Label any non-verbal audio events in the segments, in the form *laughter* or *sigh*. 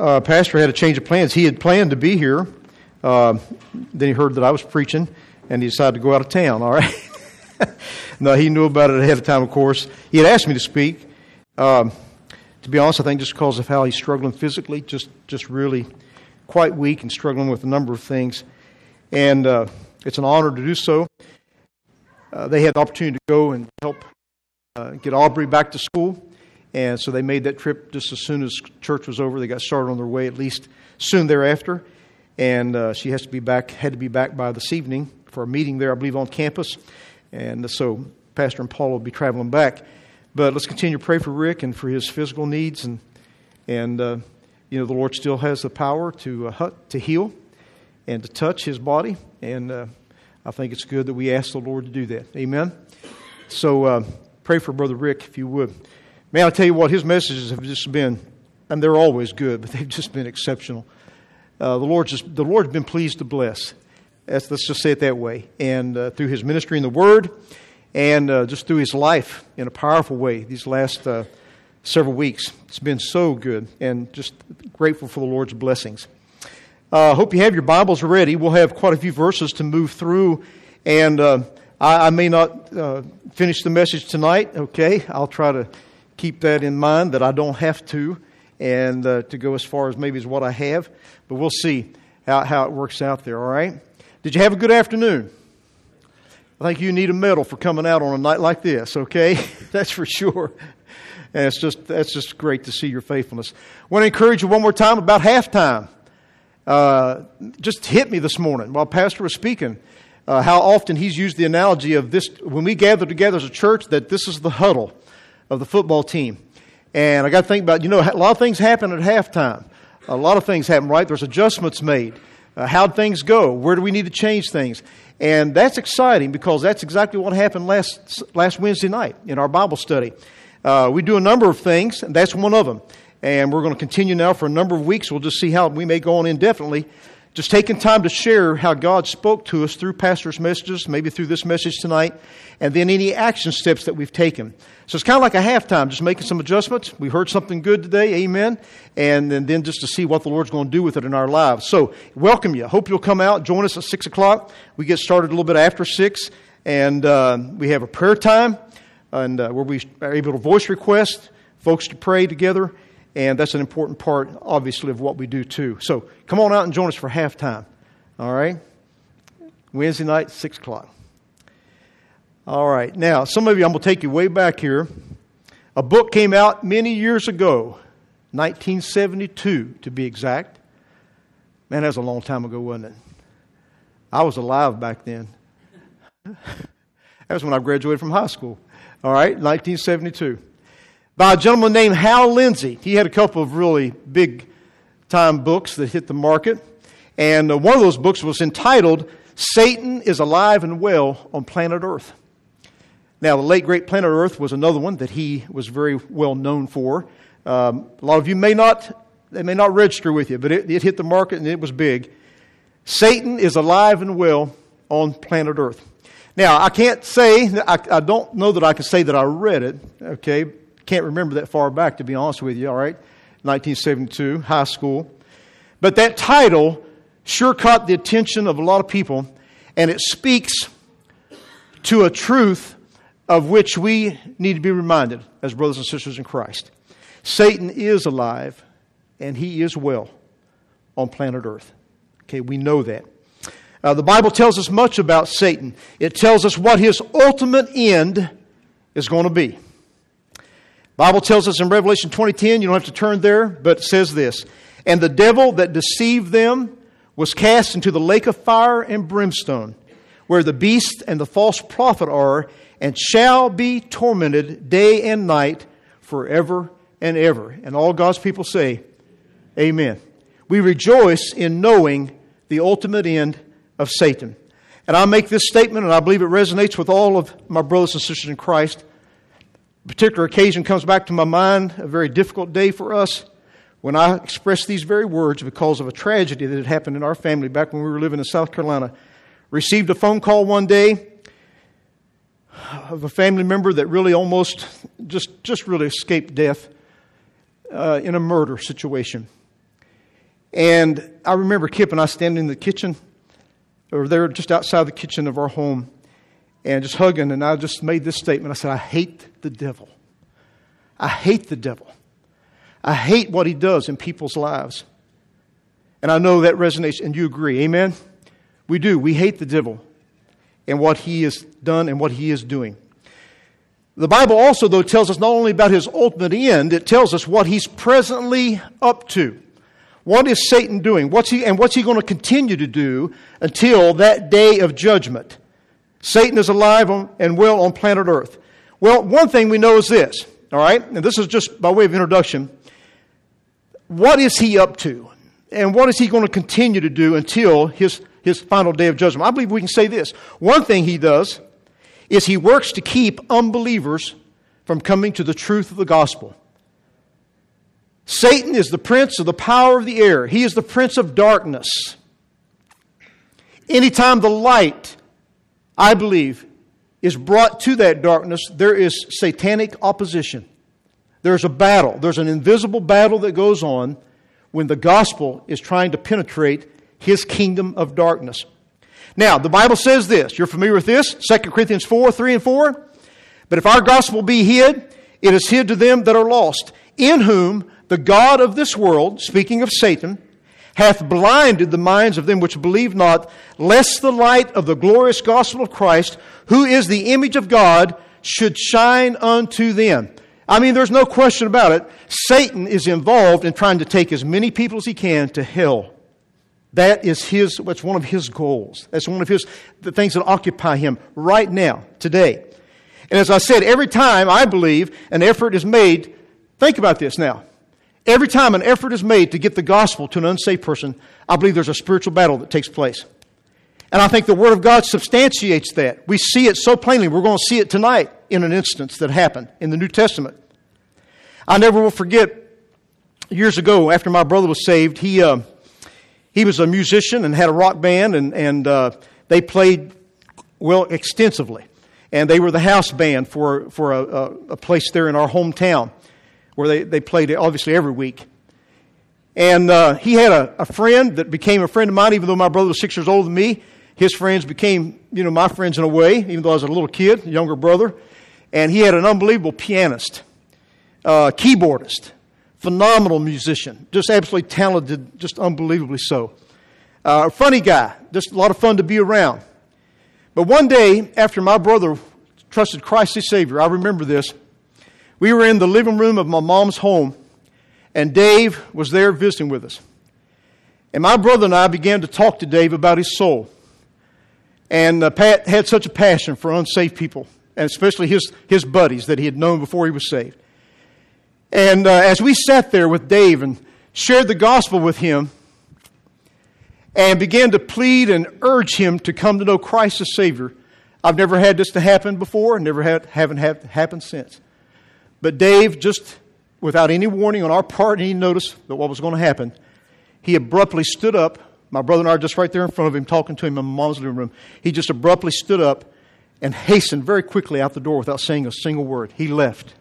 uh, pastor had a change of plans. He had planned to be here. Uh, then he heard that I was preaching, and he decided to go out of town. All right. *laughs* no, he knew about it ahead of time. Of course, he had asked me to speak. Um, to be honest, I think just because of how he's struggling physically, just just really quite weak and struggling with a number of things, and uh, it's an honor to do so. Uh, they had the opportunity to go and help uh, get Aubrey back to school. And so they made that trip just as soon as church was over. They got started on their way at least soon thereafter. And uh, she has to be back, had to be back by this evening for a meeting there, I believe, on campus. And so Pastor and Paul will be traveling back. But let's continue to pray for Rick and for his physical needs. And, and uh, you know, the Lord still has the power to, uh, to heal and to touch his body. And uh, I think it's good that we ask the Lord to do that. Amen. So uh, pray for Brother Rick, if you would. Man, I tell you what, his messages have just been, and they're always good, but they've just been exceptional. Uh, the Lord's just, the Lord's been pleased to bless. That's, let's just say it that way. And uh, through his ministry in the Word, and uh, just through his life in a powerful way these last uh, several weeks, it's been so good. And just grateful for the Lord's blessings. I uh, hope you have your Bibles ready. We'll have quite a few verses to move through, and uh, I, I, may not finish the message tonight. Okay, I'll try to keep that in mind that I don't have to and uh, to go as far as maybe as what I have. But we'll see how, how it works out there, all right? Did you have a good afternoon? I think you need a medal for coming out on a night like this, okay? *laughs* that's for sure. And it's just, that's just great to see your faithfulness. I want to encourage you one more time about halftime. Uh, just hit me this morning while Pastor was speaking. Uh, how often he's used the analogy of this when we gather together as a church that this is the huddle of the football team. And I got to think about, you know, a lot of things happen at halftime. A lot of things happen, right? There's adjustments made. Uh, how'd things go? Where do we need to change things? And that's exciting because that's exactly what happened last, last Wednesday night in our Bible study. Uh, we do a number of things, and that's one of them. And we're going to continue now for a number of weeks. We'll just see how we may go on indefinitely just taking time to share how God spoke to us through pastor's messages, maybe through this message tonight, and then any action steps that we've taken. So it's kind of like a halftime, just making some adjustments. We heard something good today, amen, and, and then just to see what the Lord's going to do with it in our lives. So welcome you. Hope you'll come out, join us at 6 o'clock. We get started a little bit after 6, and uh, we have a prayer time and uh, where we are able to voice request, folks to pray together, and that's an important part, obviously, of what we do too. So come on out and join us for halftime. All right? Wednesday night, 6 o'clock. All right. Now, some of you, I'm going to take you way back here. A book came out many years ago, 1972 to be exact. Man, that was a long time ago, wasn't it? I was alive back then. *laughs* that was when I graduated from high school. All right, 1972 by a gentleman named Hal Lindsey. He had a couple of really big time books that hit the market. And uh, one of those books was entitled Satan is Alive and Well on Planet Earth. Now, the late great Planet Earth was another one that he was very well known for. Um, a lot of you may not, they may not register with you, but it, it hit the market and it was big. Satan is alive and well on planet Earth. Now, I can't say, I, I don't know that I can say that I read it, okay, can't remember that far back, to be honest with you, all right? 1972, high school. But that title sure caught the attention of a lot of people, and it speaks to a truth of which we need to be reminded as brothers and sisters in Christ. Satan is alive, and he is well on planet Earth. Okay, we know that. Uh, the Bible tells us much about Satan. It tells us what his ultimate end is going to be. Bible tells us in Revelation 20:10, you don't have to turn there, but it says this, and the devil that deceived them was cast into the lake of fire and brimstone, where the beast and the false prophet are, and shall be tormented day and night forever and ever. And all God's people say, Amen. We rejoice in knowing the ultimate end of Satan. And I make this statement, and I believe it resonates with all of my brothers and sisters in Christ particular occasion comes back to my mind, a very difficult day for us, when I expressed these very words because of a tragedy that had happened in our family back when we were living in South Carolina. Received a phone call one day of a family member that really almost just, just really escaped death uh, in a murder situation. And I remember Kip and I standing in the kitchen, or there just outside the kitchen of our home, and just hugging. And I just made this statement I said, I hate the devil. I hate the devil. I hate what he does in people's lives. And I know that resonates, and you agree. Amen? We do. We hate the devil and what he has done and what he is doing. The Bible also, though, tells us not only about his ultimate end, it tells us what he's presently up to. What is Satan doing? What's he, and what's he going to continue to do until that day of judgment? Satan is alive and well on planet Earth. Well, one thing we know is this, all right? And this is just by way of introduction. What is he up to? And what is he going to continue to do until his, his final day of judgment? I believe we can say this. One thing he does is he works to keep unbelievers from coming to the truth of the gospel. Satan is the prince of the power of the air, he is the prince of darkness. Anytime the light, I believe, is brought to that darkness, there is satanic opposition. There's a battle, there's an invisible battle that goes on when the gospel is trying to penetrate his kingdom of darkness. Now, the Bible says this. You're familiar with this? 2 Corinthians 4 3 and 4. But if our gospel be hid, it is hid to them that are lost, in whom the God of this world, speaking of Satan, hath blinded the minds of them which believe not, lest the light of the glorious gospel of Christ, who is the image of God, should shine unto them. I mean, there's no question about it. Satan is involved in trying to take as many people as he can to hell. That is his, that's one of his goals. That's one of his, the things that occupy him right now, today. And as I said, every time I believe an effort is made, think about this now. Every time an effort is made to get the gospel to an unsaved person, I believe there's a spiritual battle that takes place. And I think the Word of God substantiates that. We see it so plainly. We're going to see it tonight in an instance that happened in the New Testament. I never will forget years ago after my brother was saved, he. Uh, he was a musician and had a rock band, and, and uh, they played, well, extensively. And they were the house band for, for a, a, a place there in our hometown where they, they played it obviously every week. And uh, he had a, a friend that became a friend of mine, even though my brother was six years older than me. His friends became, you know, my friends in a way, even though I was a little kid, younger brother. And he had an unbelievable pianist, uh, keyboardist, phenomenal musician, just absolutely talented, just unbelievably so. Uh, funny guy, just a lot of fun to be around. But one day, after my brother trusted Christ as Savior, I remember this. We were in the living room of my mom's home, and Dave was there visiting with us. And my brother and I began to talk to Dave about his soul. And uh, Pat had such a passion for unsaved people, and especially his, his buddies that he had known before he was saved. And uh, as we sat there with Dave and shared the gospel with him and began to plead and urge him to come to know Christ as Savior, I've never had this to happen before, and never had, haven't had happened since. But Dave, just without any warning on our part, any notice that what was going to happen, he abruptly stood up. My brother and I are just right there in front of him, talking to him in my mom's living room. He just abruptly stood up and hastened very quickly out the door without saying a single word. He left.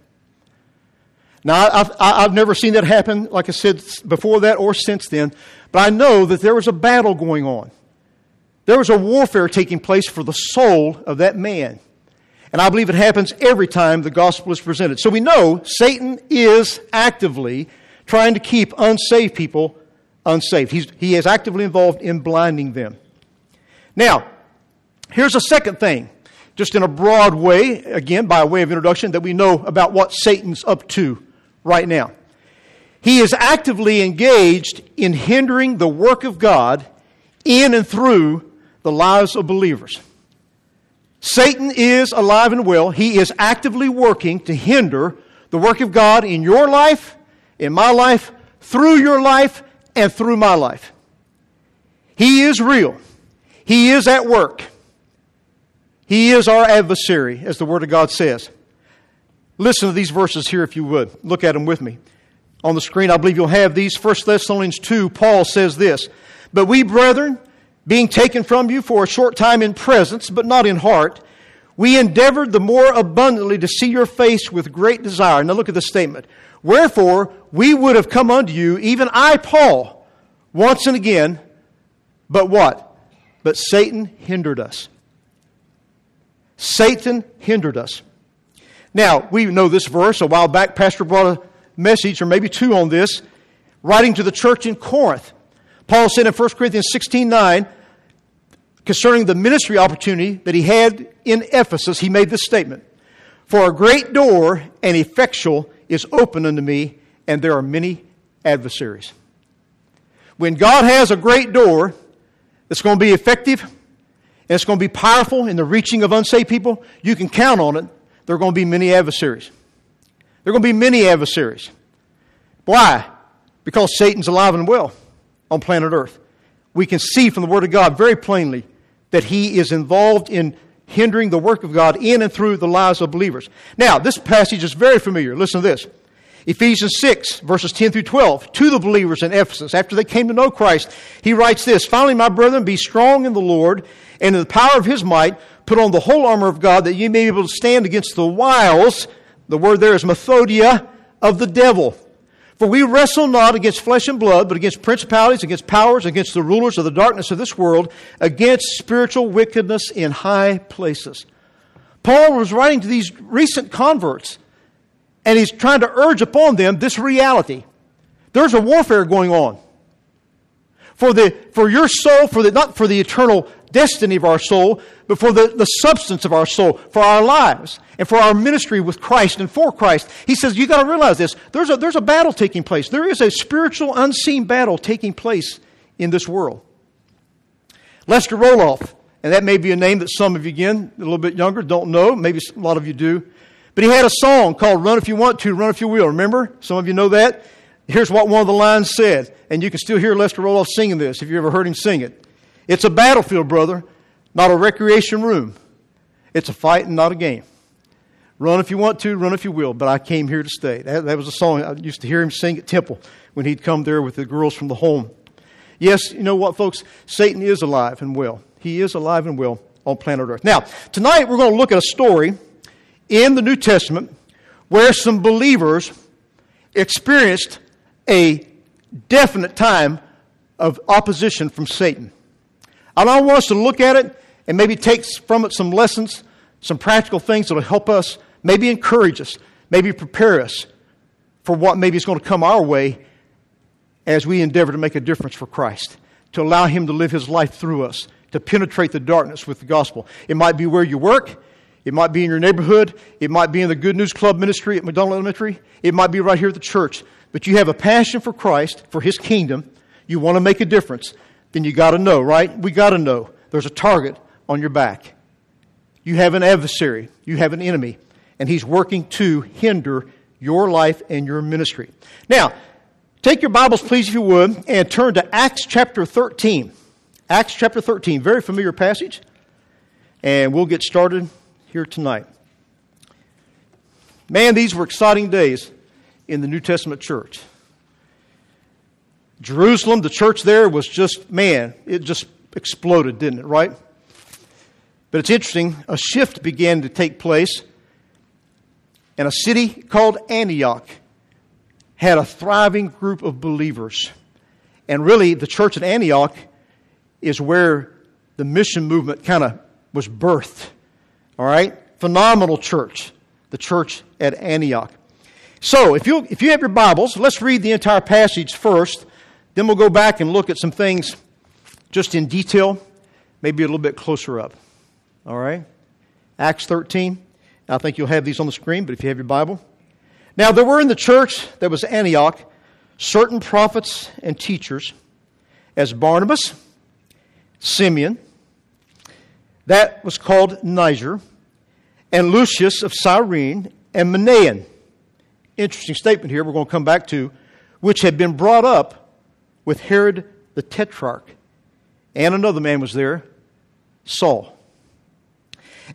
Now, I've, I've never seen that happen, like I said, before that or since then, but I know that there was a battle going on. There was a warfare taking place for the soul of that man. And I believe it happens every time the gospel is presented. So we know Satan is actively trying to keep unsaved people unsaved. He's, he is actively involved in blinding them. Now, here's a second thing, just in a broad way, again, by way of introduction, that we know about what Satan's up to right now. He is actively engaged in hindering the work of God in and through the lives of believers. Satan is alive and well. He is actively working to hinder the work of God in your life, in my life, through your life, and through my life. He is real. He is at work. He is our adversary, as the Word of God says. Listen to these verses here if you would. Look at them with me. On the screen, I believe you'll have these. 1 Thessalonians 2, Paul says this But we, brethren, being taken from you for a short time in presence, but not in heart, we endeavored the more abundantly to see your face with great desire. Now look at the statement. Wherefore, we would have come unto you, even I, Paul, once and again, but what? But Satan hindered us. Satan hindered us. Now, we know this verse. A while back, Pastor brought a message, or maybe two on this, writing to the church in Corinth. Paul said in 1 Corinthians 16 9, concerning the ministry opportunity that he had in Ephesus, he made this statement For a great door and effectual is open unto me, and there are many adversaries. When God has a great door that's going to be effective and it's going to be powerful in the reaching of unsaved people, you can count on it. There are going to be many adversaries. There are going to be many adversaries. Why? Because Satan's alive and well on planet Earth. We can see from the Word of God very plainly that he is involved in hindering the work of God in and through the lives of believers. Now, this passage is very familiar. Listen to this. Ephesians 6, verses 10 through 12, to the believers in Ephesus, after they came to know Christ, he writes this Finally, my brethren, be strong in the Lord and in the power of his might, put on the whole armor of God that ye may be able to stand against the wiles, the word there is methodia, of the devil. For we wrestle not against flesh and blood, but against principalities, against powers, against the rulers of the darkness of this world, against spiritual wickedness in high places. Paul was writing to these recent converts, and he's trying to urge upon them this reality. There's a warfare going on. For, the, for your soul, for the, not for the eternal destiny of our soul, but for the, the substance of our soul, for our lives, and for our ministry with Christ and for Christ. He says, you got to realize this. There's a, there's a battle taking place. There is a spiritual, unseen battle taking place in this world. Lester Roloff, and that may be a name that some of you, again, a little bit younger, don't know. Maybe a lot of you do. But he had a song called Run If You Want To, Run If You Will. Remember? Some of you know that. Here's what one of the lines said. And you can still hear Lester Roloff singing this if you ever heard him sing it. It's a battlefield, brother, not a recreation room. It's a fight and not a game. Run if you want to, run if you will, but I came here to stay. That, that was a song I used to hear him sing at Temple when he'd come there with the girls from the home. Yes, you know what, folks? Satan is alive and well. He is alive and well on planet Earth. Now, tonight we're going to look at a story in the New Testament where some believers experienced a definite time of opposition from Satan. I want us to look at it and maybe take from it some lessons, some practical things that will help us, maybe encourage us, maybe prepare us for what maybe is going to come our way as we endeavor to make a difference for Christ, to allow Him to live His life through us, to penetrate the darkness with the gospel. It might be where you work. It might be in your neighborhood. It might be in the Good News Club ministry at McDonald Elementary. It might be right here at the church. But you have a passion for Christ, for His kingdom. You want to make a difference then you got to know, right? We got to know there's a target on your back. You have an adversary, you have an enemy, and he's working to hinder your life and your ministry. Now, take your Bibles, please, if you would, and turn to Acts chapter 13. Acts chapter 13, very familiar passage, and we'll get started here tonight. Man, these were exciting days in the New Testament church. Jerusalem, the church there was just, man, it just exploded, didn't it, right? But it's interesting, a shift began to take place, and a city called Antioch had a thriving group of believers. And really, the church at Antioch is where the mission movement kind of was birthed. All right? Phenomenal church, the church at Antioch. So, if you, if you have your Bibles, let's read the entire passage first then we'll go back and look at some things just in detail, maybe a little bit closer up. All right? Acts 13. I think you'll have these on the screen, but if you have your Bible. Now, there were in the church that was Antioch certain prophets and teachers, as Barnabas, Simeon, that was called Niger, and Lucius of Cyrene, and Manaen. Interesting statement here we're going to come back to, which had been brought up with Herod the Tetrarch. And another man was there, Saul.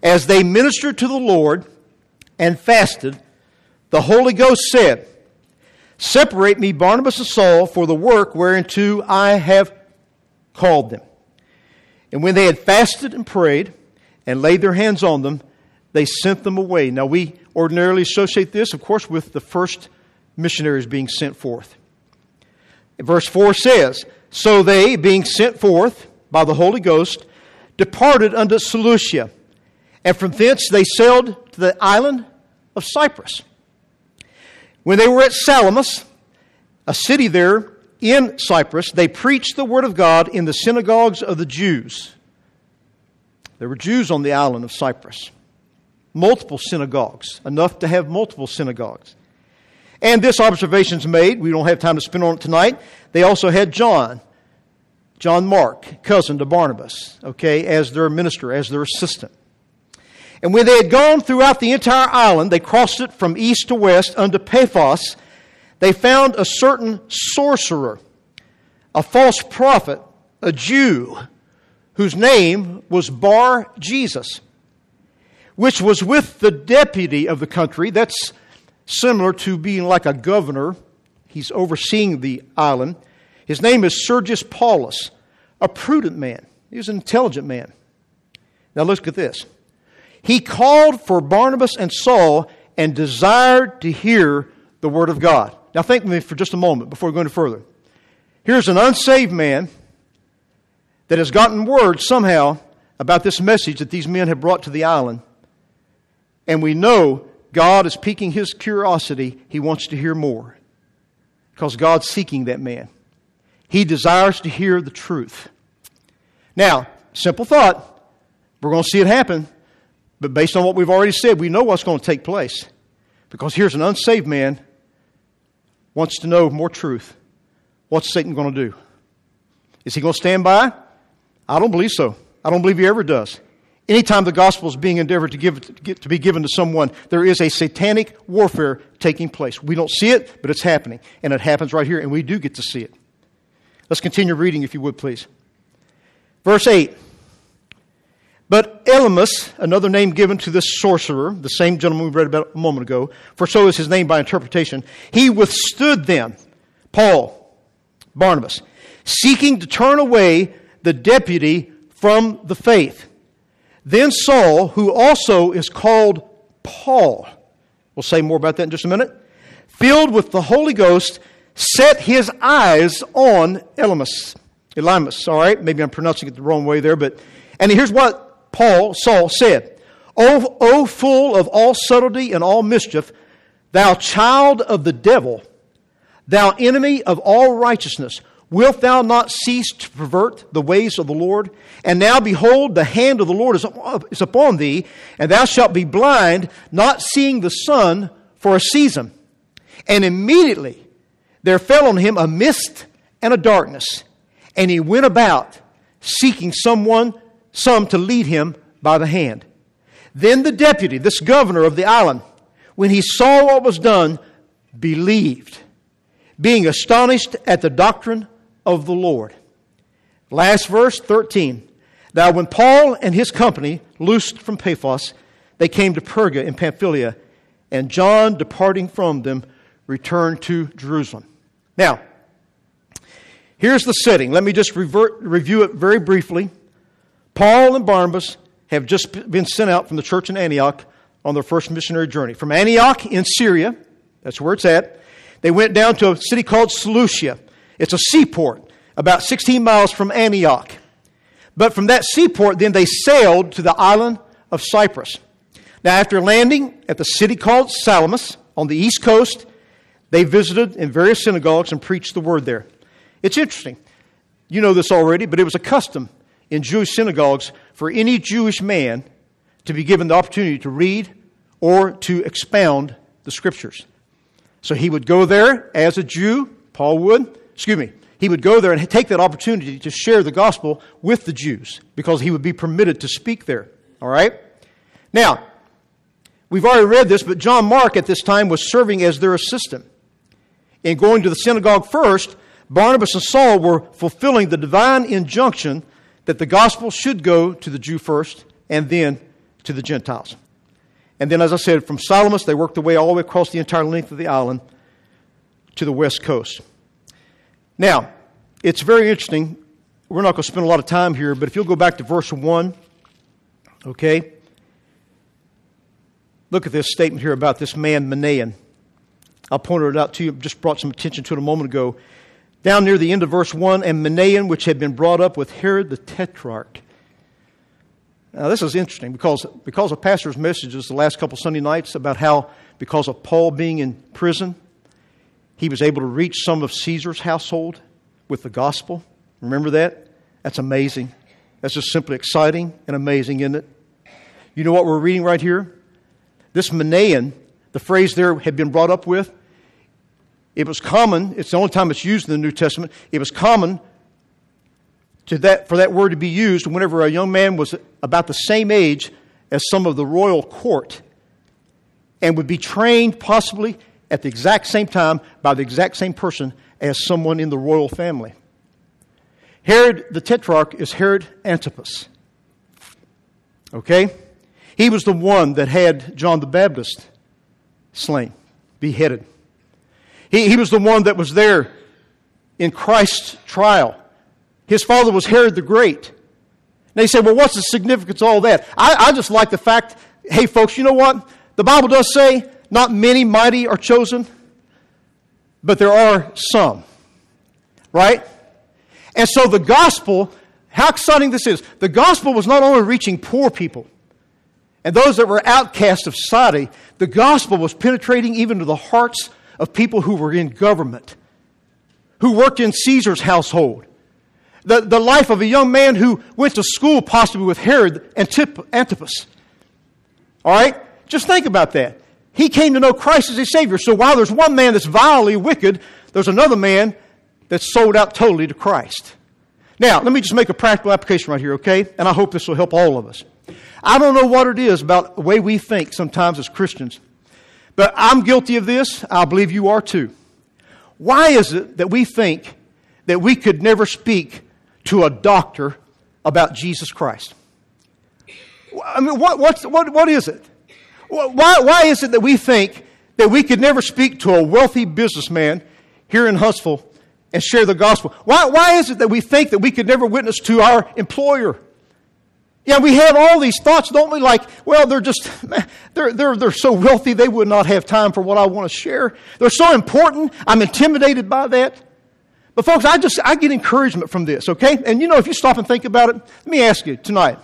As they ministered to the Lord and fasted, the Holy Ghost said, Separate me, Barnabas and Saul, for the work whereunto I have called them. And when they had fasted and prayed and laid their hands on them, they sent them away. Now, we ordinarily associate this, of course, with the first missionaries being sent forth. Verse 4 says, So they, being sent forth by the Holy Ghost, departed unto Seleucia, and from thence they sailed to the island of Cyprus. When they were at Salamis, a city there in Cyprus, they preached the word of God in the synagogues of the Jews. There were Jews on the island of Cyprus, multiple synagogues, enough to have multiple synagogues. And this observation is made. We don't have time to spend on it tonight. They also had John, John Mark, cousin to Barnabas, okay, as their minister, as their assistant. And when they had gone throughout the entire island, they crossed it from east to west unto Paphos. They found a certain sorcerer, a false prophet, a Jew, whose name was Bar Jesus, which was with the deputy of the country. That's similar to being like a governor. He's overseeing the island. His name is Sergius Paulus, a prudent man. He was an intelligent man. Now look at this. He called for Barnabas and Saul and desired to hear the word of God. Now think with me for just a moment before we go any further. Here's an unsaved man that has gotten word somehow about this message that these men have brought to the island. And we know God is piquing his curiosity. He wants to hear more because God's seeking that man. He desires to hear the truth. Now, simple thought. We're going to see it happen. But based on what we've already said, we know what's going to take place. Because here's an unsaved man wants to know more truth. What's Satan going to do? Is he going to stand by? I don't believe so. I don't believe he ever does. Anytime the gospel is being endeavored to, give, to be given to someone, there is a satanic warfare taking place. We don't see it, but it's happening. And it happens right here, and we do get to see it. Let's continue reading, if you would, please. Verse 8. But Elymas, another name given to this sorcerer, the same gentleman we read about a moment ago, for so is his name by interpretation, he withstood them, Paul, Barnabas, seeking to turn away the deputy from the faith. Then Saul, who also is called Paul, we'll say more about that in just a minute, filled with the Holy Ghost, set his eyes on Elymas. Elymas, all right? Maybe I'm pronouncing it the wrong way there, but, and here's what Paul, Saul said. O, o full of all subtlety and all mischief, thou child of the devil, thou enemy of all righteousness, Wilt thou not cease to pervert the ways of the Lord? And now behold, the hand of the Lord is upon thee, and thou shalt be blind, not seeing the sun for a season. And immediately there fell on him a mist and a darkness, and he went about seeking someone, some to lead him by the hand. Then the deputy, this governor of the island, when he saw what was done, believed, being astonished at the doctrine of the Lord. Last verse, 13. Now, when Paul and his company loosed from Paphos, they came to Perga in Pamphylia, and John, departing from them, returned to Jerusalem. Now, here's the setting. Let me just revert, review it very briefly. Paul and Barnabas have just been sent out from the church in Antioch on their first missionary journey. From Antioch in Syria, that's where it's at, they went down to a city called Seleucia. It's a seaport about 16 miles from Antioch. But from that seaport, then they sailed to the island of Cyprus. Now, after landing at the city called Salamis on the east coast, they visited in various synagogues and preached the word there. It's interesting. You know this already, but it was a custom in Jewish synagogues for any Jewish man to be given the opportunity to read or to expound the scriptures. So he would go there as a Jew, Paul would, excuse me, he would go there and take that opportunity to share the gospel with the Jews because he would be permitted to speak there. All right? Now, we've already read this, but John Mark at this time was serving as their assistant. In going to the synagogue first, Barnabas and Saul were fulfilling the divine injunction that the gospel should go to the Jew first and then to the Gentiles. And then, as I said, from Salamis, they worked their way all the way across the entire length of the island to the west coast. Now, it's very interesting. We're not going to spend a lot of time here, but if you'll go back to verse 1, okay? Look at this statement here about this man, Manaen. I pointed it out to you, just brought some attention to it a moment ago. down near the end of verse 1, and Manaen, which had been brought up with Herod the Tetrarch. Now, this is interesting because, because of Pastor's messages the last couple Sunday nights about how, because of Paul being in prison, he was able to reach some of Caesar's household with the gospel. Remember that? That's amazing. That's just simply exciting and amazing, isn't it? You know what we're reading right here? This Manaen, the phrase there had been brought up with, it was common, it's the only time it's used in the New Testament, it was common to that, for that word to be used whenever a young man was about the same age as some of the royal court and would be trained possibly at the exact same time by the exact same person as someone in the royal family. Herod the Tetrarch is Herod Antipas. Okay? He was the one that had John the Baptist slain, beheaded. He, he was the one that was there in Christ's trial his father was Herod the Great. Now you say, well, what's the significance of all that? I, I just like the fact, hey, folks, you know what? The Bible does say, not many mighty are chosen, but there are some. Right? And so the gospel, how exciting this is. The gospel was not only reaching poor people and those that were outcasts of society, the gospel was penetrating even to the hearts of people who were in government, who worked in Caesar's household, the, the life of a young man who went to school possibly with Herod Antip- Antipas. All right? Just think about that. He came to know Christ as his Savior. So while there's one man that's vilely wicked, there's another man that's sold out totally to Christ. Now, let me just make a practical application right here, okay? And I hope this will help all of us. I don't know what it is about the way we think sometimes as Christians, but I'm guilty of this. I believe you are too. Why is it that we think that we could never speak to a doctor about Jesus Christ? I mean, what, what, what is it? Why, why is it that we think that we could never speak to a wealthy businessman here in Huntsville and share the gospel? Why, why is it that we think that we could never witness to our employer? Yeah, we have all these thoughts, don't we? Like, well, they're just, *laughs* they're, they're, they're so wealthy, they would not have time for what I want to share. They're so important, I'm intimidated by that. But folks, I just I get encouragement from this, okay? And you know, if you stop and think about it, let me ask you tonight.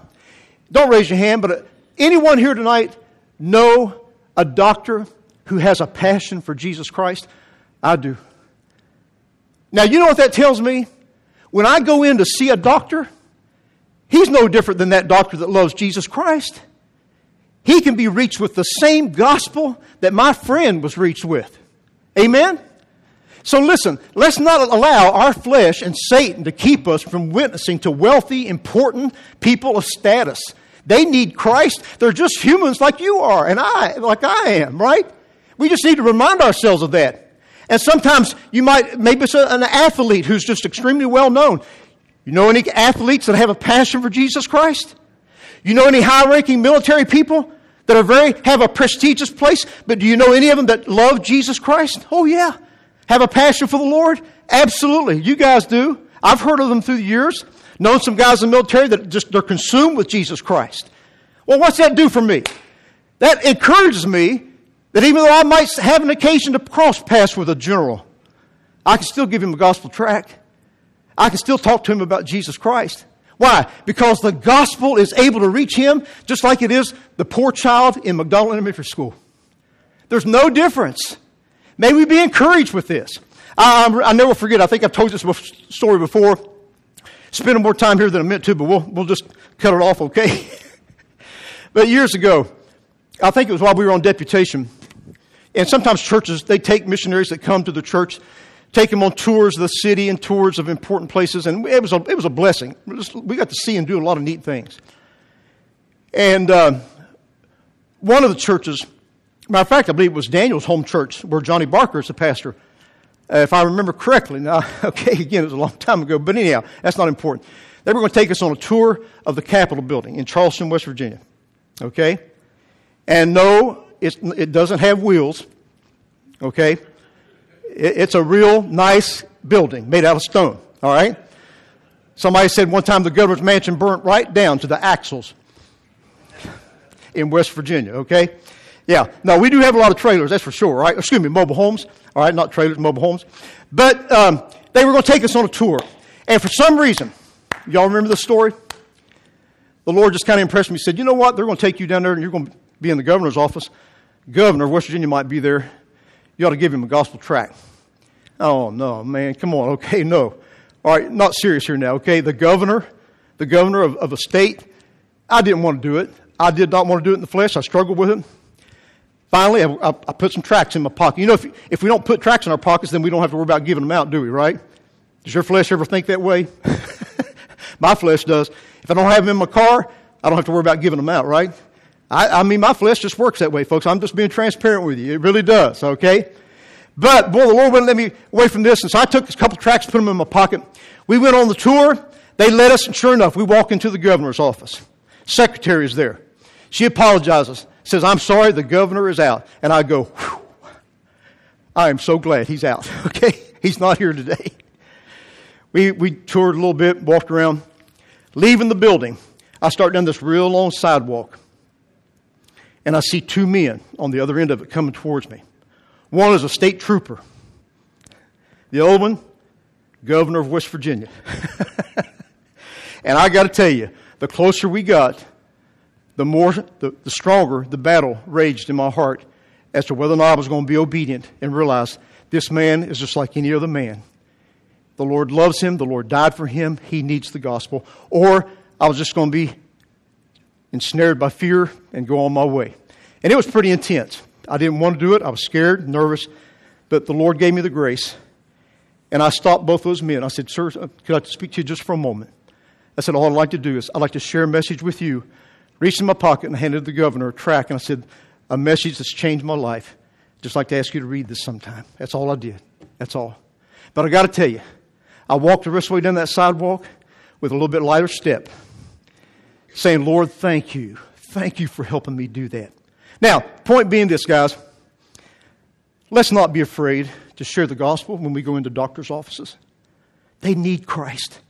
Don't raise your hand, but uh, anyone here tonight know a doctor who has a passion for Jesus Christ? I do. Now, you know what that tells me? When I go in to see a doctor, he's no different than that doctor that loves Jesus Christ. He can be reached with the same gospel that my friend was reached with. Amen? So listen, let's not allow our flesh and Satan to keep us from witnessing to wealthy, important people of status. They need Christ. They're just humans like you are and I, like I am, right? We just need to remind ourselves of that. And sometimes you might, maybe it's an athlete who's just extremely well known. You know any athletes that have a passion for Jesus Christ? You know any high ranking military people that are very, have a prestigious place, but do you know any of them that love Jesus Christ? Oh, yeah have a passion for the Lord? Absolutely. You guys do. I've heard of them through the years. Known some guys in the military that just they're consumed with Jesus Christ. Well, what's that do for me? That encourages me that even though I might have an occasion to cross paths with a general, I can still give him a gospel tract. I can still talk to him about Jesus Christ. Why? Because the gospel is able to reach him just like it is the poor child in McDonald Elementary School. There's no difference. May we be encouraged with this. I, I never forget, I think I've told this story before. Spending more time here than I meant to, but we'll, we'll just cut it off, okay? *laughs* but years ago, I think it was while we were on deputation, and sometimes churches, they take missionaries that come to the church, take them on tours of the city and tours of important places, and it was a, it was a blessing. We got to see and do a lot of neat things. And uh, one of the churches, Matter of fact, I believe it was Daniel's home church where Johnny Barker is the pastor, uh, if I remember correctly. *laughs* Now, okay, again, it was a long time ago, but anyhow, that's not important. They were going to take us on a tour of the Capitol building in Charleston, West Virginia. Okay? And no, it doesn't have wheels. Okay? It, it's a real nice building made out of stone. All right? Somebody said one time the governor's mansion burnt right down to the axles in West Virginia. Okay? Yeah. No, we do have a lot of trailers, that's for sure, right? Excuse me, mobile homes. All right, not trailers, mobile homes. But um, they were going to take us on a tour. And for some reason, y'all remember the story? The Lord just kind of impressed me. He said, You know what? They're going to take you down there and you're going to be in the governor's office. Governor of West Virginia might be there. You ought to give him a gospel tract. Oh, no, man. Come on. Okay, no. All right, not serious here now, okay? The governor, the governor of, of a state, I didn't want to do it. I did not want to do it in the flesh. I struggled with it. Finally, I, I, I put some tracts in my pocket. You know, if, if we don't put tracts in our pockets, then we don't have to worry about giving them out, do we, right? Does your flesh ever think that way? *laughs* my flesh does. If I don't have them in my car, I don't have to worry about giving them out, right? I, I mean, my flesh just works that way, folks. I'm just being transparent with you. It really does, okay? But, boy, the Lord wouldn't let me away from this. And so I took a couple tracts, put them in my pocket. We went on the tour. They led us, and sure enough, we walk into the governor's office. Secretary is there. She apologizes, says, I'm sorry, the governor is out. And I go, Whew. I am so glad he's out, *laughs* okay? He's not here today. We, we toured a little bit, walked around. Leaving the building, I start down this real long sidewalk. And I see two men on the other end of it coming towards me. One is a state trooper. The old one, governor of West Virginia. *laughs* and I got to tell you, the closer we got, the more, the, the stronger the battle raged in my heart as to whether or not I was going to be obedient and realize this man is just like any other man. The Lord loves him. The Lord died for him. He needs the gospel. Or I was just going to be ensnared by fear and go on my way. And it was pretty intense. I didn't want to do it. I was scared, nervous, but the Lord gave me the grace. And I stopped both those men. I said, Sir, uh, could I speak to you just for a moment? I said, All I'd like to do is I'd like to share a message with you. Reached in my pocket and handed the governor a track, and I said, A message that's changed my life. Just like to ask you to read this sometime. That's all I did. That's all. But I got to tell you, I walked the rest of the way down that sidewalk with a little bit lighter step, saying, Lord, thank you. Thank you for helping me do that. Now, point being this, guys, let's not be afraid to share the gospel when we go into doctors' offices. They need Christ.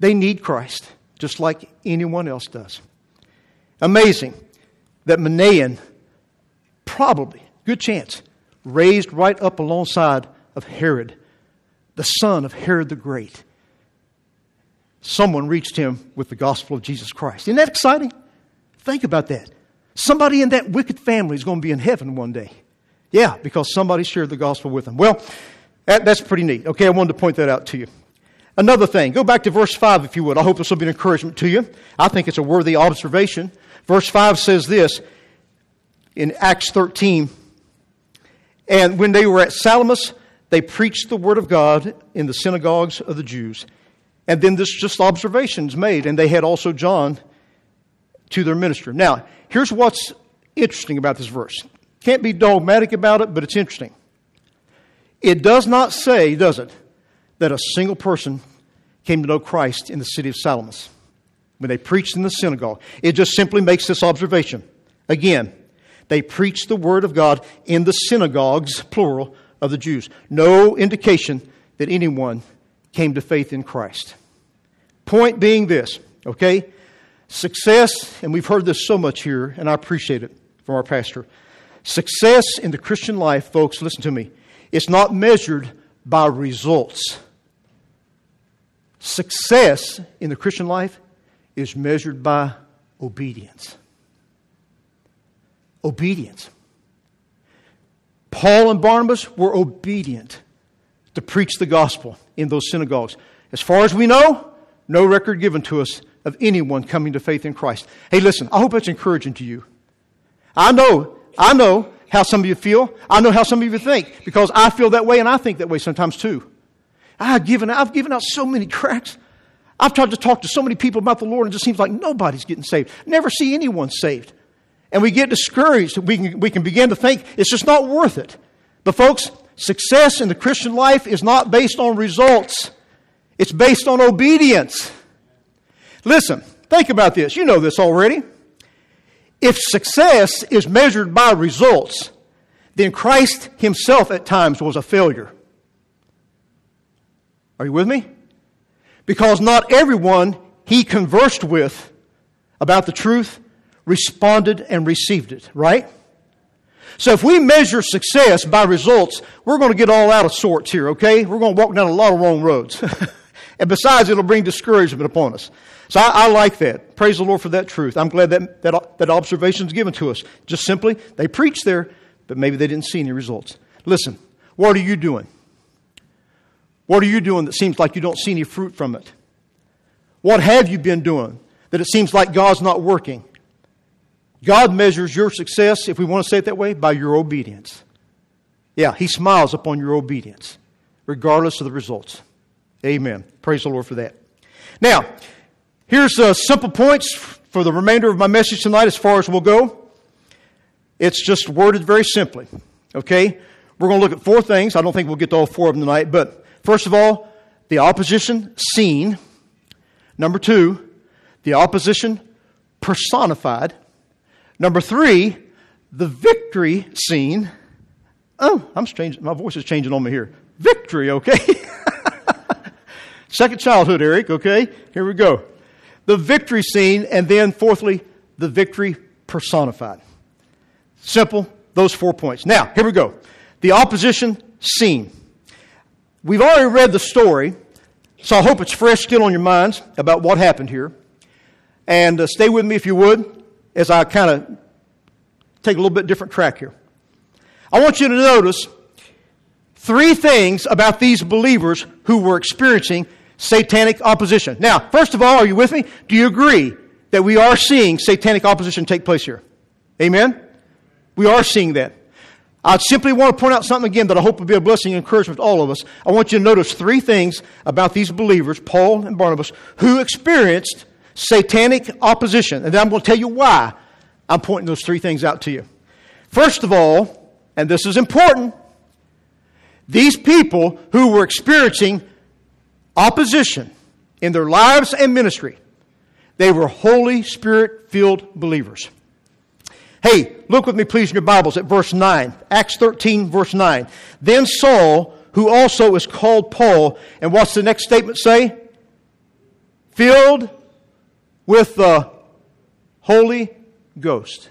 They need Christ, just like anyone else does. Amazing that Manaen, probably, good chance, raised right up alongside of Herod the son of Herod the Great. Someone reached him with the gospel of Jesus Christ. Isn't that exciting? Think about that. Somebody in that wicked family is going to be in heaven one day. Yeah, because somebody shared the gospel with them. Well, that, that's pretty neat. Okay, I wanted to point that out to you. Another thing, go back to verse 5 if you would. I hope this will be an encouragement to you. I think it's a worthy observation. Verse 5 says this in Acts 13 And when they were at Salamis, they preached the word of God in the synagogues of the Jews. And then this just observations made, and they had also John to their minister. Now, here's what's interesting about this verse. Can't be dogmatic about it, but it's interesting. It does not say, does it, that a single person came to know Christ in the city of Salamis when they preached in the synagogue. It just simply makes this observation. Again, they preached the word of God in the synagogues, plural, of the Jews. No indication that anyone came to faith in Christ. Point being this, okay? Success, and we've heard this so much here, and I appreciate it from our pastor. Success in the Christian life, folks, listen to me, it's not measured by results. Success in the Christian life is measured by obedience. Obedience. Paul and Barnabas were obedient to preach the gospel in those synagogues. As far as we know, no record given to us of anyone coming to faith in Christ. Hey, listen, I hope that's encouraging to you. I know, I know how some of you feel. I know how some of you think because I feel that way and I think that way sometimes too. I've given, I've given out so many tracts. I've tried to talk to so many people about the Lord and it just seems like nobody's getting saved. Never see anyone saved and we get discouraged, we can, we can begin to think it's just not worth it. But, folks, success in the Christian life is not based on results, it's based on obedience. Listen, think about this. You know this already. If success is measured by results, then Christ himself at times was a failure. Are you with me? Because not everyone he conversed with about the truth responded and received it, right? So if we measure success by results, we're going to get all out of sorts here, okay? We're going to walk down a lot of wrong roads. *laughs* and besides, it'll bring discouragement upon us. So I, I, like that. Praise the Lord for that truth. I'm glad that, that, that observation is given to us. Just simply, they preached there, but maybe they didn't see any results. Listen, what are you doing? What are you doing that seems like you don't see any fruit from it? What have you been doing that it seems like God's not working? God measures your success, if we want to say it that way, by your obedience. Yeah, He smiles upon your obedience, regardless of the results. Amen. Praise the Lord for that. Now, here's uh, simple points for the remainder of my message tonight as far as we'll go. It's just worded very simply. Okay? We're going to look at four things. I don't think we'll get to all four of them tonight, but first of all, the opposition seen. Number two, the opposition personified. Number three, the victory scene. Oh, I'm strange. My voice is changing on me here. Victory, okay? *laughs* Second childhood, Eric, okay? Here we go. The victory scene, and then fourthly, the victory personified. Simple, those four points. Now, here we go. The opposition scene. We've already read the story, so I hope it's fresh still on your minds about what happened here. And uh, stay with me if you would as I kind of take a little bit different track here. I want you to notice three things about these believers who were experiencing satanic opposition. Now, first of all, are you with me? Do you agree that we are seeing satanic opposition take place here? Amen? We are seeing that. I simply want to point out something again that I hope will be a blessing and encouragement to all of us. I want you to notice three things about these believers, Paul and Barnabas, who experienced satanic opposition. And then I'm going to tell you why I'm pointing those three things out to you. First of all, and this is important, these people who were experiencing opposition in their lives and ministry, they were Holy Spirit filled believers. Hey, look with me, please, in your Bibles at verse 9. Acts 13, verse 9. Then Saul, who also is called Paul, and what's the next statement say? Filled with the Holy Ghost.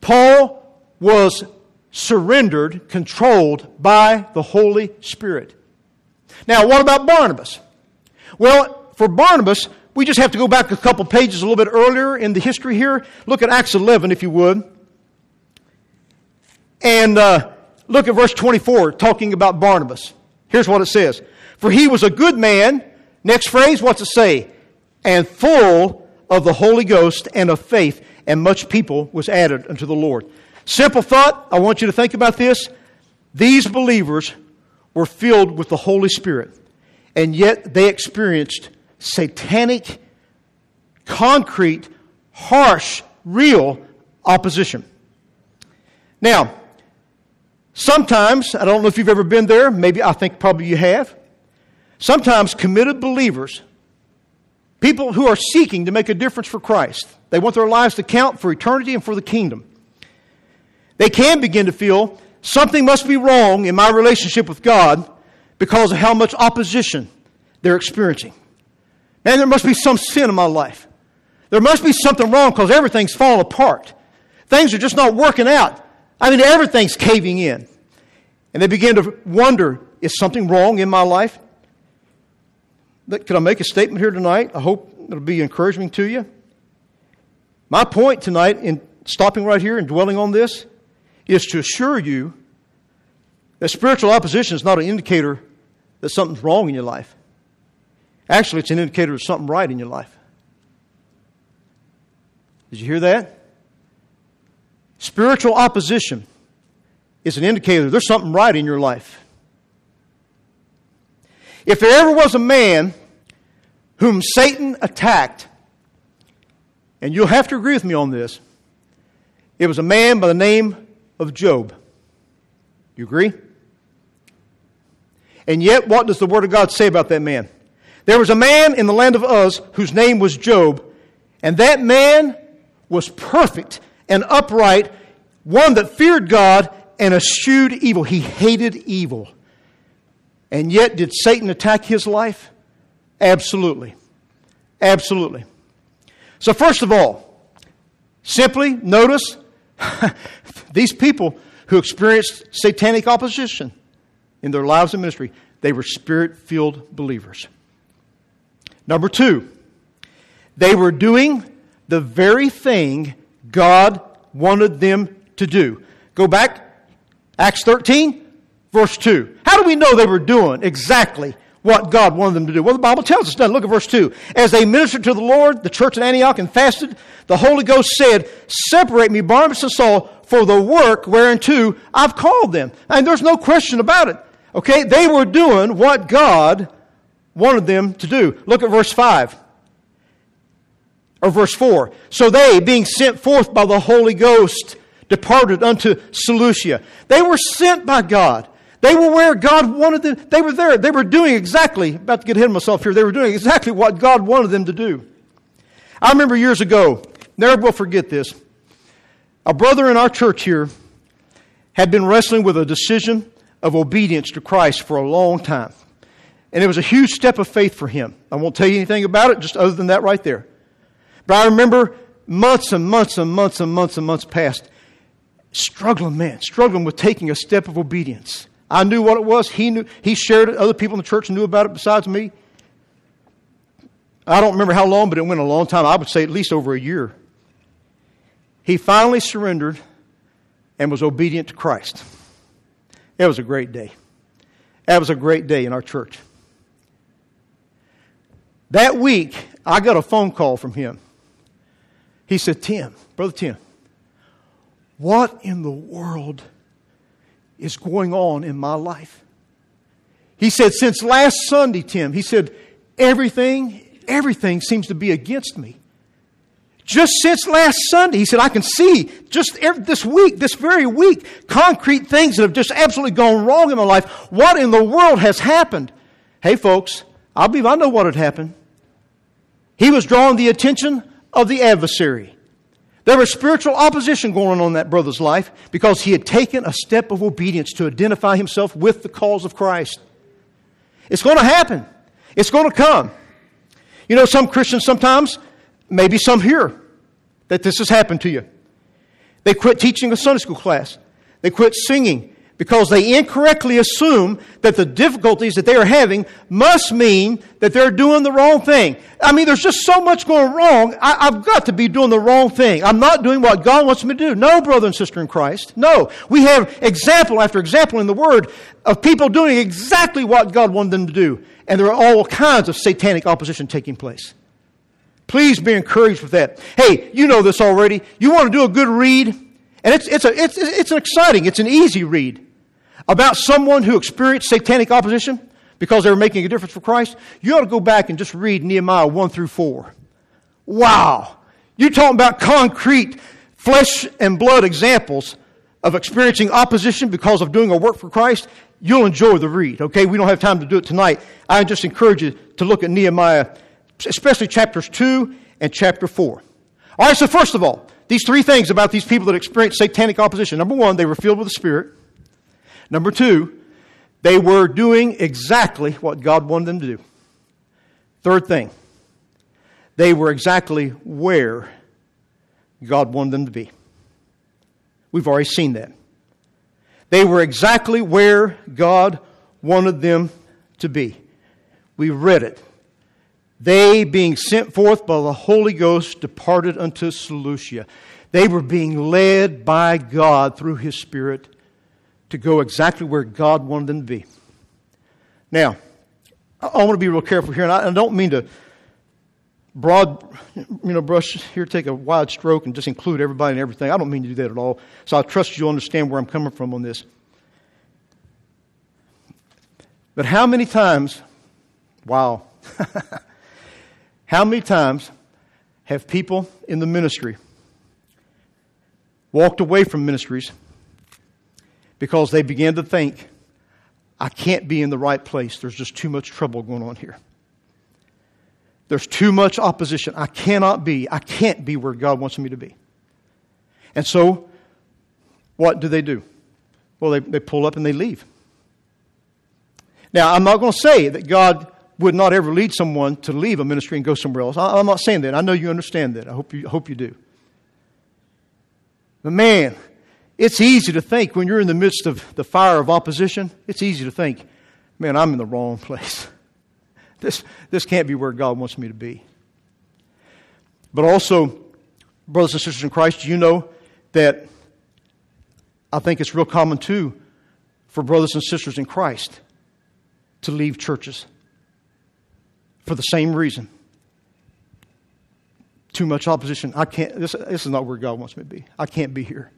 Paul was surrendered, controlled by the Holy Spirit. Now, what about Barnabas? Well, for Barnabas, we just have to go back a couple pages a little bit earlier in the history here. Look at Acts 11, if you would. And uh, look at verse 24, talking about Barnabas. Here's what it says For he was a good man. Next phrase, what's it say? and full of the Holy Ghost and of faith, and much people was added unto the Lord. Simple thought, I want you to think about this. These believers were filled with the Holy Spirit, and yet they experienced satanic, concrete, harsh, real opposition. Now, sometimes, I don't know if you've ever been there, maybe I think probably you have. Sometimes committed believers People who are seeking to make a difference for Christ. They want their lives to count for eternity and for the kingdom. They can begin to feel something must be wrong in my relationship with God because of how much opposition they're experiencing. Man, there must be some sin in my life. There must be something wrong because everything's falling apart. Things are just not working out. I mean, everything's caving in. And they begin to wonder is something wrong in my life? Can I make a statement here tonight? I hope it'll be encouraging to you. My point tonight in stopping right here and dwelling on this is to assure you that spiritual opposition is not an indicator that something's wrong in your life. Actually, it's an indicator of something right in your life. Did you hear that? Spiritual opposition is an indicator there's something right in your life. If there ever was a man whom Satan attacked, and you'll have to agree with me on this, it was a man by the name of Job. You agree? And yet, what does the Word of God say about that man? There was a man in the land of Uz whose name was Job, and that man was perfect and upright, one that feared God and eschewed evil. He hated evil. And yet, did Satan attack his life? Absolutely. Absolutely. So, first of all, simply notice *laughs* These people who experienced satanic opposition in their lives and ministry, they were spirit filled believers. Number two, they were doing the very thing God wanted them to do. Go back, Acts 13, verse 2. How do we know they were doing exactly what God wanted them to do? Well, the Bible tells us, doesn't Look at verse 2. As they ministered to the Lord, the church at Antioch, and fasted, the Holy Ghost said, Separate me, Barnabas and Saul, for the work whereunto I've called them. And there's no question about it. Okay? They were doing what God wanted them to do. Look at verse 5. Or verse 4. So they, being sent forth by the Holy Ghost, departed unto Seleucia. They were sent by God. They were where God wanted them. They were there. They were doing exactly, about to get ahead of myself here, they were doing exactly what God wanted them to do. I remember years ago, never will forget this. A brother in our church here had been wrestling with a decision of obedience to Christ for a long time. And it was a huge step of faith for him. I won't tell you anything about it, just other than that right there. But I remember months and months and months and months and months past, struggling, man, struggling with taking a step of obedience. I knew what it was. He knew. He shared it. Other people in the church knew about it besides me. I don't remember how long, but it went a long time. I would say at least over a year. He finally surrendered and was obedient to Christ. It was a great day. That was a great day in our church. That week, I got a phone call from him. He said, Tim, Brother Tim, what in the world is going on in my life? He said, Since last Sunday, Tim, he said, everything, everything seems to be against me. Just since last Sunday, he said, I can see just every, this week, this very week, concrete things that have just absolutely gone wrong in my life. What in the world has happened? Hey, folks, I believe I know what had happened. He was drawing the attention of the adversary. There was spiritual opposition going on in that brother's life because he had taken a step of obedience to identify himself with the cause of Christ. It's going to happen. It's going to come. You know, some Christians sometimes, maybe some here, that this has happened to you. They quit teaching a Sunday school class. They quit singing because they incorrectly assume that the difficulties that they are having must mean that they're doing the wrong thing. I mean, there's just so much going wrong. I, have got to be doing the wrong thing. I'm not doing what God wants me to do. No, brother and sister in Christ. No. We have example after example in the Word of people doing exactly what God wanted them to do. And there are all kinds of satanic opposition taking place. Please be encouraged with that. Hey, you know this already. You want to do a good read, and it's, it's, a, it's, it's an exciting, it's an easy read about someone who experienced satanic opposition because they were making a difference for Christ, you ought to go back and just read Nehemiah 1 through 4. Wow. You're talking about concrete flesh and blood examples of experiencing opposition because of doing a work for Christ. You'll enjoy the read, okay? We don't have time to do it tonight. I just encourage you to look at Nehemiah, especially chapters 2 and chapter 4. All right, so first of all, these three things about these people that experienced satanic opposition. Number one, they were filled with the Spirit. Number two, they were doing exactly what God wanted them to do. Third thing, they were exactly where God wanted them to be. We've already seen that. They were exactly where God wanted them to be. We read it. They, being sent forth by the Holy Ghost, departed unto Seleucia. They were being led by God through His Spirit to go exactly where God wanted them to be. Now, I want to be real careful here, and I don't mean to broad, you know, brush here, take a wide stroke and just include everybody and everything. I don't mean to do that at all. So I trust you'll understand where I'm coming from on this. But how many times, wow, *laughs* how many times have people in the ministry walked away from ministries because they began to think, I can't be in the right place. There's just too much trouble going on here. There's too much opposition. I cannot be. I can't be where God wants me to be. And so, what do they do? Well, they, they pull up and they leave. Now, I'm not going to say that God would not ever lead someone to leave a ministry and go somewhere else. I, I'm not saying that. I know you understand that. I hope you, hope you do. But man, it's easy to think when you're in the midst of the fire of opposition, it's easy to think, man, I'm in the wrong place. *laughs* This, this can't be where God wants me to be. But also, brothers and sisters in Christ, you know that I think it's real common too for brothers and sisters in Christ to leave churches for the same reason. Too much opposition. I can't, this, this is not where God wants me to be. I can't be here.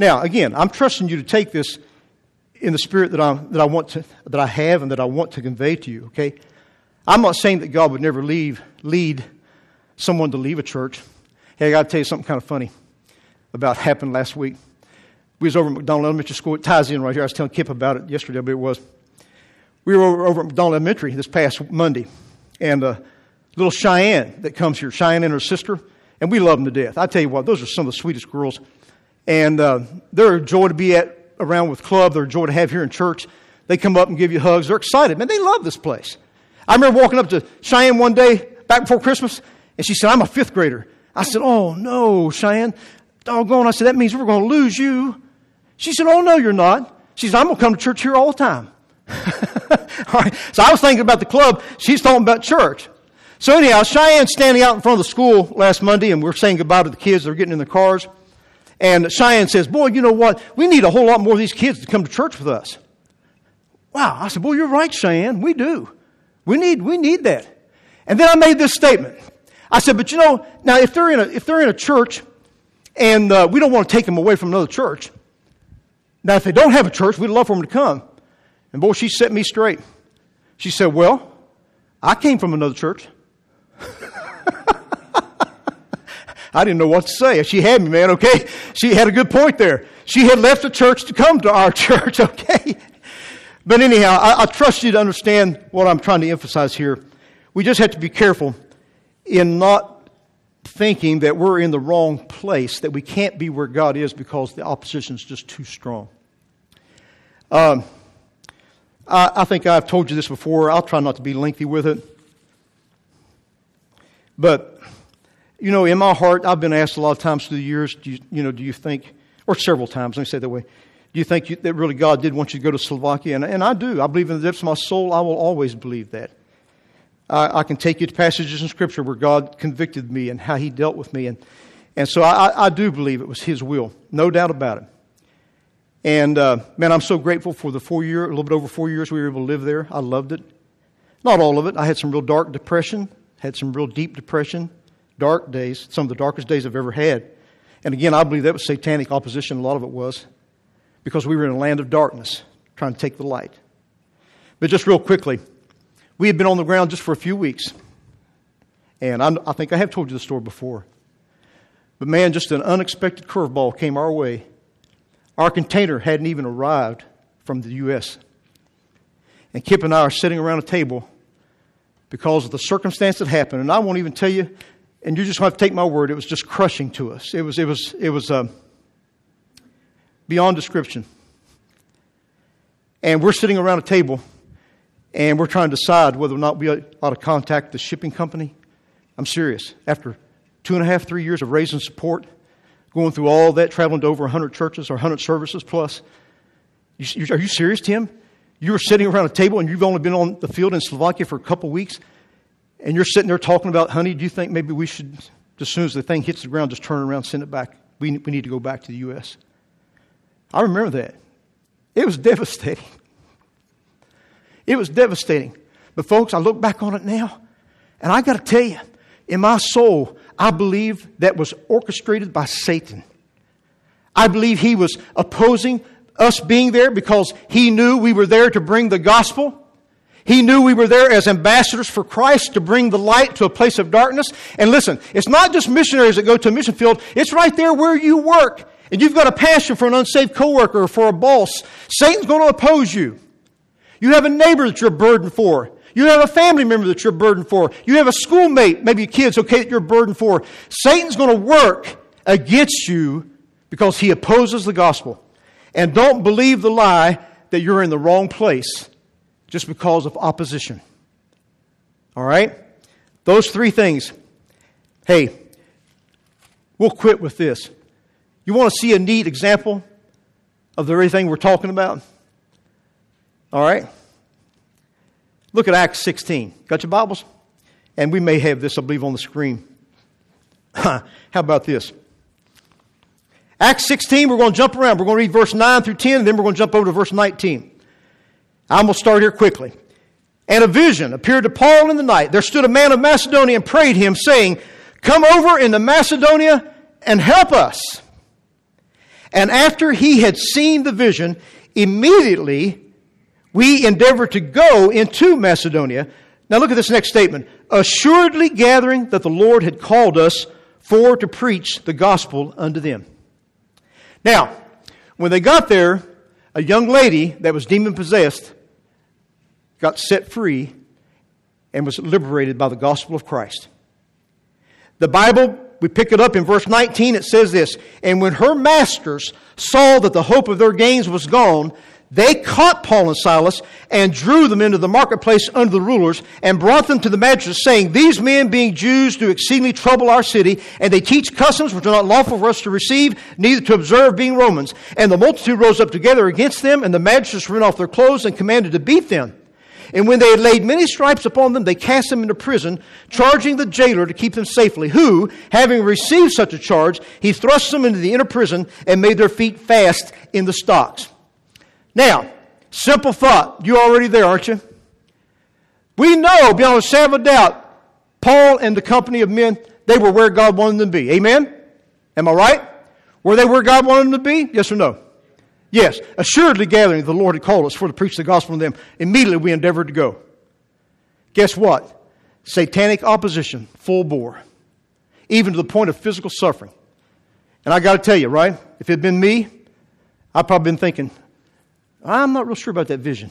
Now, again, I'm trusting you to take this in the spirit that I, that I want to, that I have and that I want to convey to you, okay? I'm not saying that God would never leave, lead someone to leave a church. Hey, I got to tell you something kind of funny about happened last week. We was over at McDonald Elementary School. It ties in right here. I was telling Kip about it yesterday, but it was. We were over, over at McDonald Elementary this past Monday, and uh, little Cheyenne that comes here, Cheyenne and her sister, and we love them to death. I tell you what, those are some of the sweetest girls. And uh, they're a joy to be at around with club. They're a joy to have here in church. They come up and give you hugs. They're excited. Man, they love this place. I remember walking up to Cheyenne one day back before Christmas, and she said, I'm a fifth grader. I said, Oh, no, Cheyenne. Doggone. I said, That means we're going to lose you. She said, Oh, no, you're not. She said, I'm going to come to church here all the time. *laughs* all right. So I was thinking about the club. She's talking about church. So anyhow, Cheyenne's standing out in front of the school last Monday, and we're saying goodbye to the kids. They're getting in their cars. And Cheyenne says, Boy, you know what? We need a whole lot more of these kids to come to church with us. Wow. I said, Boy, you're right, Cheyenne. We do. We need, we need that. And then I made this statement. I said, but you know, now if they're in a, if they're in a church and uh, we don't want to take them away from another church, now if they don't have a church, we'd love for them to come. And boy, she set me straight. She said, well, I came from another church. *laughs* I didn't know what to say. She had me, man, okay? She had a good point there. She had left the church to come to our *laughs* church, okay? But anyhow, I, I trust you to understand what I'm trying to emphasize here. We just have to be careful in not thinking that we're in the wrong place, that we can't be where God is because the opposition is just too strong. Um, I, I think I've told you this before. I'll try not to be lengthy with it. But, you know, in my heart, I've been asked a lot of times through the years, do you, you know, do you think, or several times, let me say that way, do you think you, that really God did want you to go to Slovakia? And, and I do. I believe in the depths of my soul, I will always believe that. I, I can take you to passages in Scripture where God convicted me and how He dealt with me. And, and so I, I do believe it was His will, no doubt about it. And uh, man, I'm so grateful for the four year, a little bit over four years we were able to live there. I loved it. Not all of it. I had some real dark depression, had some real deep depression, dark days, some of the darkest days I've ever had. And again, I believe that was satanic opposition. A lot of it was because we were in a land of darkness trying to take the light. But just real quickly, we had been on the ground just for a few weeks. And I, I think I have told you the story before. But man, just an unexpected curveball came our way. Our container hadn't even arrived from the U.S. And Kip and I are sitting around a table because of the circumstance that happened. And I won't even tell you, and you just have to take my word, it was just crushing to us. It was, it was, it was, uh, beyond description. And we're sitting around a table and we're trying to decide whether or not we ought to contact the shipping company. I'm serious. After two and a half, three years of raising support, going through all that, traveling to over 100 churches or 100 services plus, you, are you serious, Tim? You were sitting around a table and you've only been on the field in Slovakia for a couple weeks, and you're sitting there talking about, honey, do you think maybe we should, as soon as the thing hits the ground, just turn around, send it back? We, we need to go back to the U.S. I remember that. It was devastating. It was devastating. But, folks, I look back on it now, and I got to tell you, in my soul, I believe that was orchestrated by Satan. I believe he was opposing us being there because he knew we were there to bring the gospel. He knew we were there as ambassadors for Christ to bring the light to a place of darkness. And listen, it's not just missionaries that go to a mission field, it's right there where you work and you've got a passion for an unsaved coworker or for a boss, Satan's going to oppose you. You have a neighbor that you're burdened for. You have a family member that you're burdened for. You have a schoolmate, maybe kids, okay, that you're burdened for. Satan's going to work against you because he opposes the gospel. And don't believe the lie that you're in the wrong place just because of opposition. All right? Those three things. Hey, we'll quit with this. You want to see a neat example of the very thing we're talking about? All right? Look at Acts 16. Got your Bibles? And we may have this, I believe, on the screen. *laughs* How about this? Acts 16, we're going to jump around. We're going to read verse 9 through 10, and then we're going to jump over to verse 19. I'm going to start here quickly. And a vision appeared to Paul in the night. There stood a man of Macedonia and prayed him, saying, Come over into Macedonia and help us. And after he had seen the vision, immediately we endeavored to go into Macedonia. Now look at this next statement. Assuredly gathering that the Lord had called us for to preach the gospel unto them. Now, when they got there, a young lady that was demon possessed got set free and was liberated by the gospel of Christ. The Bible, we pick it up in verse 19, it says this And when her masters saw that the hope of their gains was gone, they caught Paul and Silas and drew them into the marketplace under the rulers and brought them to the magistrates, saying, These men, being Jews, do exceedingly trouble our city, and they teach customs which are not lawful for us to receive, neither to observe, being Romans. And the multitude rose up together against them, and the magistrates rent off their clothes and commanded to beat them. And when they had laid many stripes upon them, they cast them into prison, charging the jailer to keep them safely, who, having received such a charge, he thrust them into the inner prison and made their feet fast in the stocks. Now, simple thought. You're already there, aren't you? We know beyond a shadow of doubt, Paul and the company of men, they were where God wanted them to be. Amen? Am I right? Were they where God wanted them to be? Yes or no? Yes. Assuredly gathering the Lord had called us for to preach the gospel to them. Immediately we endeavored to go. Guess what? Satanic opposition, full bore. Even to the point of physical suffering. And I got to tell you, right? If it had been me, I'd probably been thinking, I'm not real sure about that vision.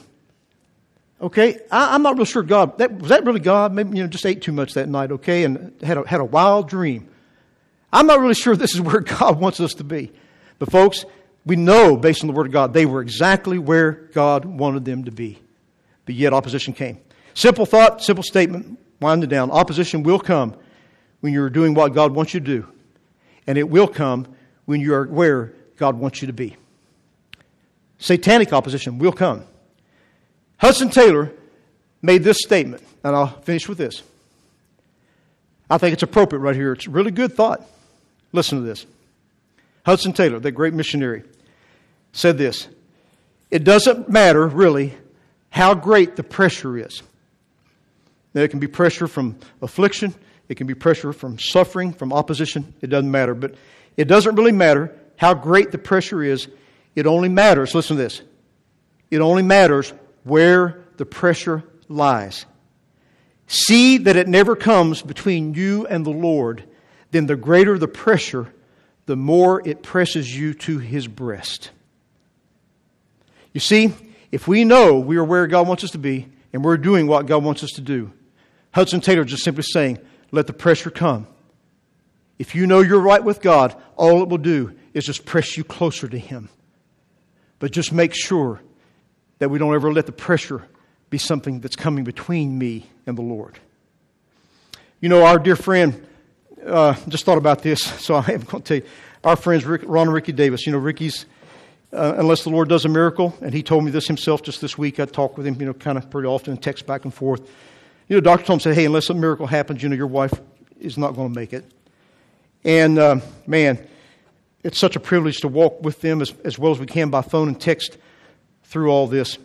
Okay, I, am not real sure God that was that really God. Maybe you know just ate too much that night. Okay, and had a, had a wild dream. I'm not really sure this is where *laughs* God wants us to be. But folks, we know based on the Word of God they were exactly where God wanted them to be. But yet opposition came. Simple thought, simple statement. Wind it down. Opposition will come when you're doing what God wants you to do, and it will come when you are where God wants you to be. Satanic opposition will come. Hudson Taylor made this statement, and I'll finish with this. I think it's appropriate right here. It's a really good thought. Listen to this. Hudson Taylor, that great missionary, said this It doesn't matter, really, how great the pressure is. Now, it can be pressure from affliction, it can be pressure from suffering, from opposition. It doesn't matter. But it doesn't really matter how great the pressure is it only matters, listen to this, it only matters where the pressure lies. See that it never comes between you and the Lord, then the greater the pressure, the more it presses you to his breast. You see, if we know we are where God wants us to be and we're doing what God wants us to do, Hudson Taylor just simply saying, let the pressure come. If you know you're right with God, all it will do is just press you closer to Him. But just make sure that we don't ever let the pressure be something that's coming between me and the Lord. You know, our dear friend, uh, just thought about this, *laughs* so I am going to tell you. Our friends, Rick, Ron and Ricky Davis, you know, Ricky's, uh, unless the Lord does a miracle, and he told me this himself just this week. I talk with him, you know, kind of pretty often, text back and forth. You know, Dr. Tom said, hey, unless a miracle happens, you know, your wife is not going to make it. And, uh, man, it's such a privilege to walk with them as, as well as we can by phone and text through all this.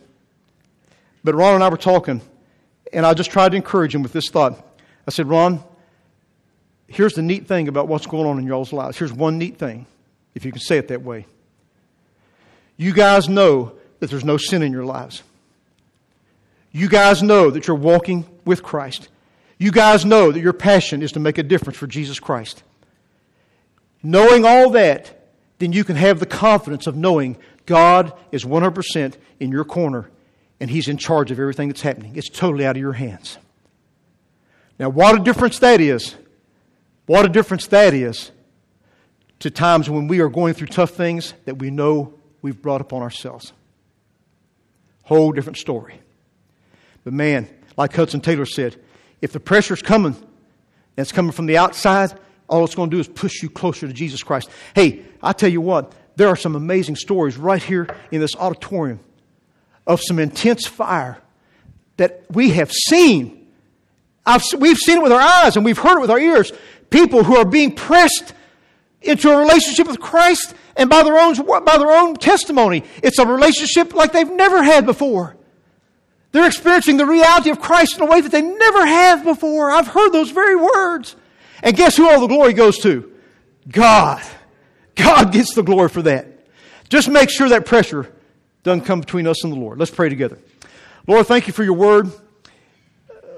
But Ron and I were talking, and I just tried to encourage him with this thought. I said, Ron, here's the neat thing about what's going on in y'all's lives. Here's one neat thing, if you can say it that way. You guys know that there's no sin in your lives. You guys know that you're walking with Christ. You guys know that your passion is to make a difference for Jesus Christ. Knowing all that, then you can have the confidence of knowing God is 100% in your corner and He's in charge of everything that's happening. It's totally out of your hands. Now, what a difference that is. What a difference that is to times when we are going through tough things that we know we've brought upon ourselves. Whole different story. But man, like Hudson Taylor said, if the pressure's coming and it's coming from the outside, all it's going to do is push you closer to Jesus Christ. Hey, I tell you what, there are some amazing stories right here in this auditorium of some intense fire that we have seen. I've, we've seen it with our eyes and we've heard it with our ears. People who are being pressed into a relationship with Christ and by their own, by their own testimony. It's a relationship like they've never had before. They're experiencing the reality of Christ in a way that they never have before. I've heard those very words. And guess who all the glory goes to? God. God gets the glory for that. Just make sure that pressure doesn't come between us and the Lord. Let's pray together. Lord, thank you for your word.